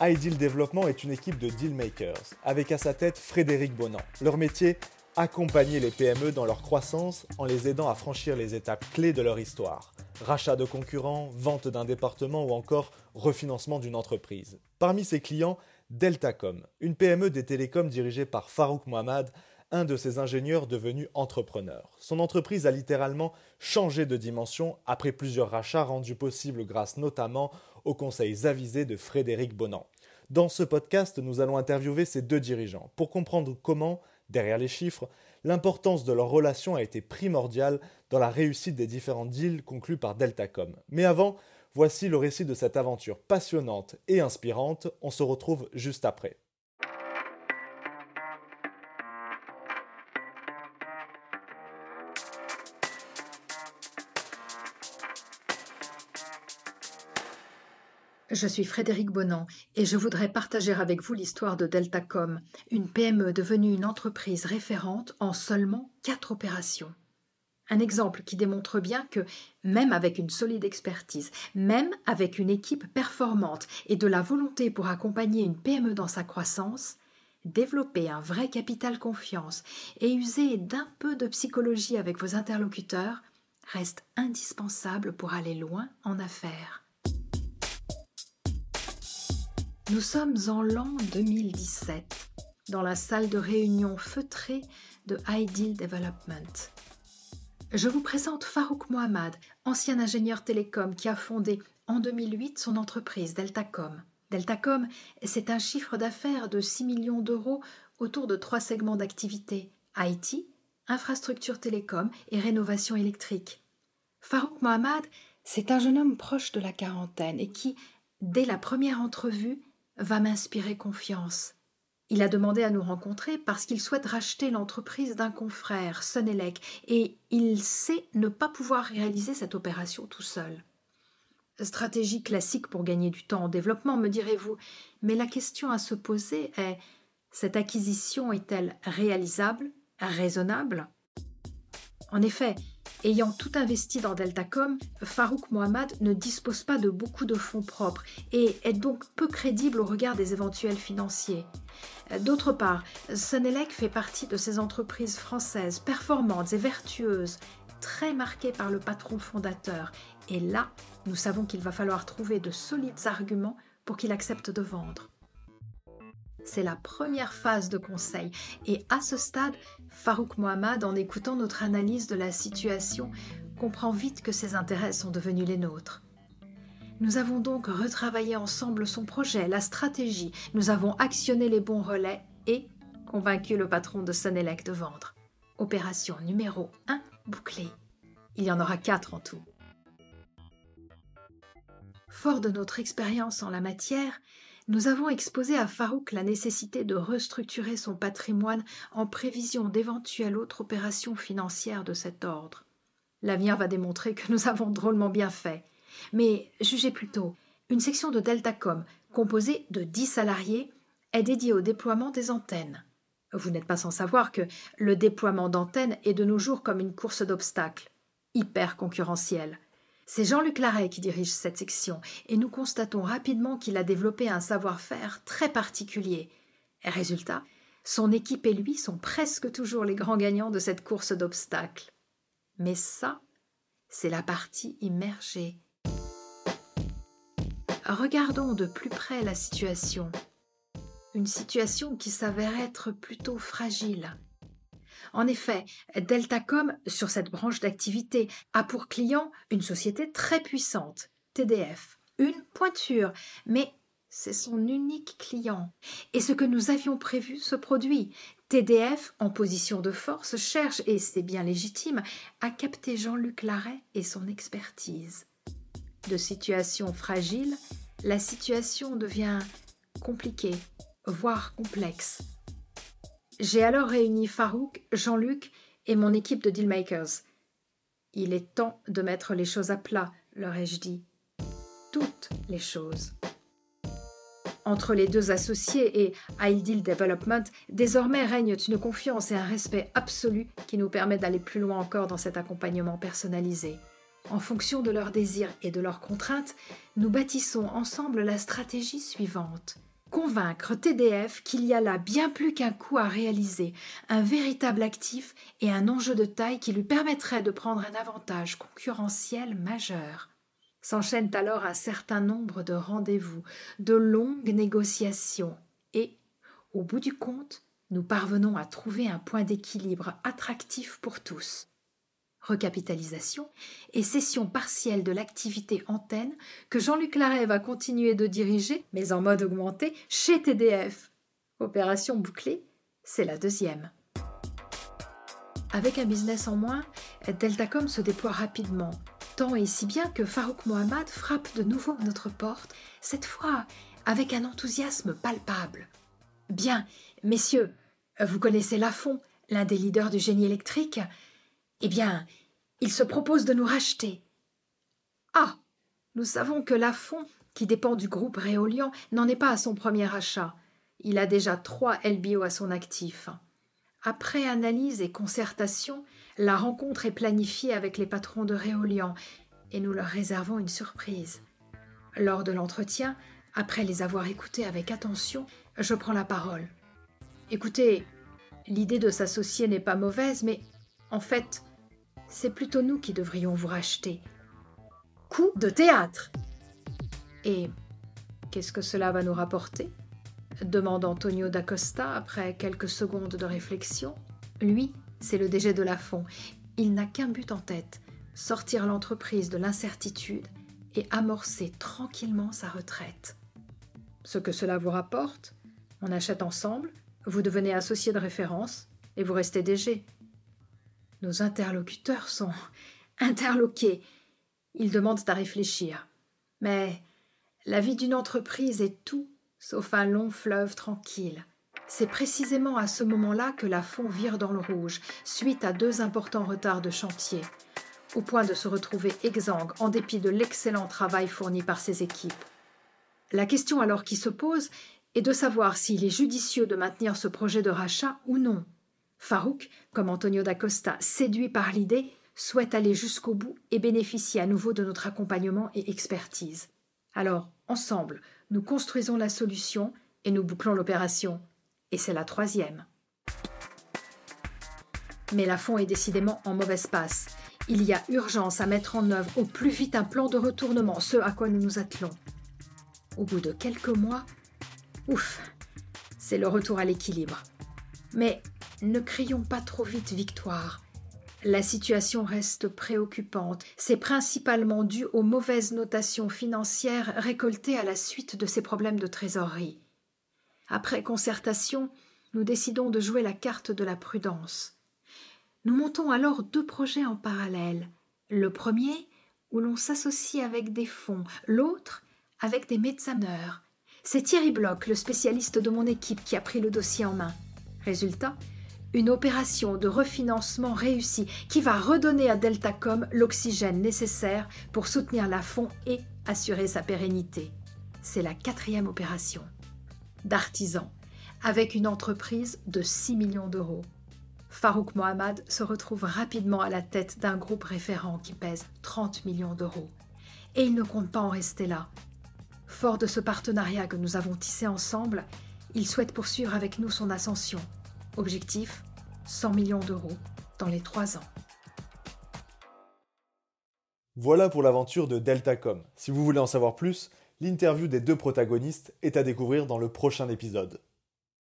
iDeal Développement est une équipe de dealmakers, avec à sa tête Frédéric Bonan. Leur métier Accompagner les PME dans leur croissance en les aidant à franchir les étapes clés de leur histoire. Rachat de concurrents, vente d'un département ou encore refinancement d'une entreprise. Parmi ses clients, Deltacom, une PME des télécoms dirigée par Farouk Mohamed, un de ses ingénieurs devenu entrepreneur. Son entreprise a littéralement changé de dimension après plusieurs rachats rendus possibles grâce notamment aux conseils avisés de Frédéric Bonan. Dans ce podcast, nous allons interviewer ces deux dirigeants pour comprendre comment, derrière les chiffres, l'importance de leur relation a été primordiale dans la réussite des différents deals conclus par Deltacom. Mais avant, voici le récit de cette aventure passionnante et inspirante. On se retrouve juste après. Je suis Frédéric Bonan et je voudrais partager avec vous l'histoire de Deltacom, une PME devenue une entreprise référente en seulement quatre opérations. Un exemple qui démontre bien que, même avec une solide expertise, même avec une équipe performante et de la volonté pour accompagner une PME dans sa croissance, développer un vrai capital confiance et user d'un peu de psychologie avec vos interlocuteurs reste indispensable pour aller loin en affaires. Nous sommes en l'an 2017, dans la salle de réunion feutrée de Ideal Development. Je vous présente Farouk Mohamed, ancien ingénieur télécom qui a fondé en 2008 son entreprise Deltacom. Deltacom, c'est un chiffre d'affaires de 6 millions d'euros autour de trois segments d'activité IT, infrastructure télécom et rénovation électrique. Farouk Mohamed, c'est un jeune homme proche de la quarantaine et qui, dès la première entrevue, va m'inspirer confiance. Il a demandé à nous rencontrer parce qu'il souhaite racheter l'entreprise d'un confrère, Sonelec, et il sait ne pas pouvoir réaliser cette opération tout seul. Stratégie classique pour gagner du temps en développement, me direz-vous, mais la question à se poser est cette acquisition est-elle réalisable, raisonnable? En effet, Ayant tout investi dans Deltacom, Farouk Mohamed ne dispose pas de beaucoup de fonds propres et est donc peu crédible au regard des éventuels financiers. D'autre part, Sonelec fait partie de ces entreprises françaises performantes et vertueuses, très marquées par le patron fondateur. Et là, nous savons qu'il va falloir trouver de solides arguments pour qu'il accepte de vendre. C'est la première phase de conseil. Et à ce stade, Farouk Mohamed, en écoutant notre analyse de la situation, comprend vite que ses intérêts sont devenus les nôtres. Nous avons donc retravaillé ensemble son projet, la stratégie, nous avons actionné les bons relais et convaincu le patron de Sonelec de vendre. Opération numéro 1 bouclée. Il y en aura quatre en tout. Fort de notre expérience en la matière, nous avons exposé à Farouk la nécessité de restructurer son patrimoine en prévision d'éventuelles autres opérations financières de cet ordre. L'avenir va démontrer que nous avons drôlement bien fait. Mais jugez plutôt, une section de Deltacom, composée de dix salariés, est dédiée au déploiement des antennes. Vous n'êtes pas sans savoir que le déploiement d'antennes est de nos jours comme une course d'obstacles, hyper concurrentielle. C'est Jean-Luc Larrey qui dirige cette section, et nous constatons rapidement qu'il a développé un savoir-faire très particulier. résultat, son équipe et lui sont presque toujours les grands gagnants de cette course d'obstacles. Mais ça, c'est la partie immergée. Regardons de plus près la situation. Une situation qui s'avère être plutôt fragile. En effet, Deltacom, sur cette branche d'activité, a pour client une société très puissante, TDF. Une pointure, mais c'est son unique client. Et ce que nous avions prévu se produit. TDF, en position de force, cherche, et c'est bien légitime, à capter Jean-Luc Larrey et son expertise. De situation fragile, la situation devient compliquée, voire complexe. J'ai alors réuni Farouk, Jean-Luc et mon équipe de dealmakers. Il est temps de mettre les choses à plat, leur ai-je dit. Toutes les choses. Entre les deux associés et Ideal Development, désormais règne une confiance et un respect absolu qui nous permet d'aller plus loin encore dans cet accompagnement personnalisé. En fonction de leurs désirs et de leurs contraintes, nous bâtissons ensemble la stratégie suivante. Convaincre TDF qu'il y a là bien plus qu'un coup à réaliser, un véritable actif et un enjeu de taille qui lui permettrait de prendre un avantage concurrentiel majeur. S'enchaînent alors un certain nombre de rendez-vous, de longues négociations, et, au bout du compte, nous parvenons à trouver un point d'équilibre attractif pour tous recapitalisation et cession partielle de l'activité antenne que Jean-Luc Larrey va continuer de diriger, mais en mode augmenté, chez TDF. Opération bouclée, c'est la deuxième. Avec un business en moins, Deltacom se déploie rapidement, tant et si bien que Farouk Mohamed frappe de nouveau à notre porte, cette fois avec un enthousiasme palpable. Bien, messieurs, vous connaissez Lafont, l'un des leaders du génie électrique eh bien, il se propose de nous racheter. Ah Nous savons que Lafont, qui dépend du groupe Réolian, n'en est pas à son premier achat. Il a déjà trois LBO à son actif. Après analyse et concertation, la rencontre est planifiée avec les patrons de Réolian et nous leur réservons une surprise. Lors de l'entretien, après les avoir écoutés avec attention, je prends la parole. Écoutez, l'idée de s'associer n'est pas mauvaise, mais en fait, c'est plutôt nous qui devrions vous racheter. Coup de théâtre. Et qu'est-ce que cela va nous rapporter? demande Antonio d'Acosta après quelques secondes de réflexion. Lui, c'est le DG de la Fond. Il n'a qu'un but en tête sortir l'entreprise de l'incertitude et amorcer tranquillement sa retraite. Ce que cela vous rapporte, on achète ensemble, vous devenez associé de référence et vous restez DG. Nos interlocuteurs sont interloqués. Ils demandent à réfléchir. Mais la vie d'une entreprise est tout sauf un long fleuve tranquille. C'est précisément à ce moment-là que la fond vire dans le rouge, suite à deux importants retards de chantier, au point de se retrouver exsangue en dépit de l'excellent travail fourni par ses équipes. La question alors qui se pose est de savoir s'il est judicieux de maintenir ce projet de rachat ou non. Farouk, comme Antonio d'Acosta, séduit par l'idée, souhaite aller jusqu'au bout et bénéficier à nouveau de notre accompagnement et expertise. Alors, ensemble, nous construisons la solution et nous bouclons l'opération. Et c'est la troisième. Mais la fond est décidément en mauvaise passe. Il y a urgence à mettre en œuvre au plus vite un plan de retournement, ce à quoi nous nous attelons. Au bout de quelques mois, ouf, c'est le retour à l'équilibre. Mais ne crions pas trop vite victoire. La situation reste préoccupante. C'est principalement dû aux mauvaises notations financières récoltées à la suite de ces problèmes de trésorerie. Après concertation, nous décidons de jouer la carte de la prudence. Nous montons alors deux projets en parallèle. Le premier, où l'on s'associe avec des fonds, l'autre, avec des médecins. C'est Thierry Bloch, le spécialiste de mon équipe, qui a pris le dossier en main. Résultat, une opération de refinancement réussie qui va redonner à Deltacom l'oxygène nécessaire pour soutenir la fond et assurer sa pérennité. C'est la quatrième opération d'artisan avec une entreprise de 6 millions d'euros. Farouk Mohamed se retrouve rapidement à la tête d'un groupe référent qui pèse 30 millions d'euros. Et il ne compte pas en rester là. Fort de ce partenariat que nous avons tissé ensemble, il souhaite poursuivre avec nous son ascension Objectif 100 millions d'euros dans les trois ans. Voilà pour l'aventure de Deltacom. Si vous voulez en savoir plus, l'interview des deux protagonistes est à découvrir dans le prochain épisode.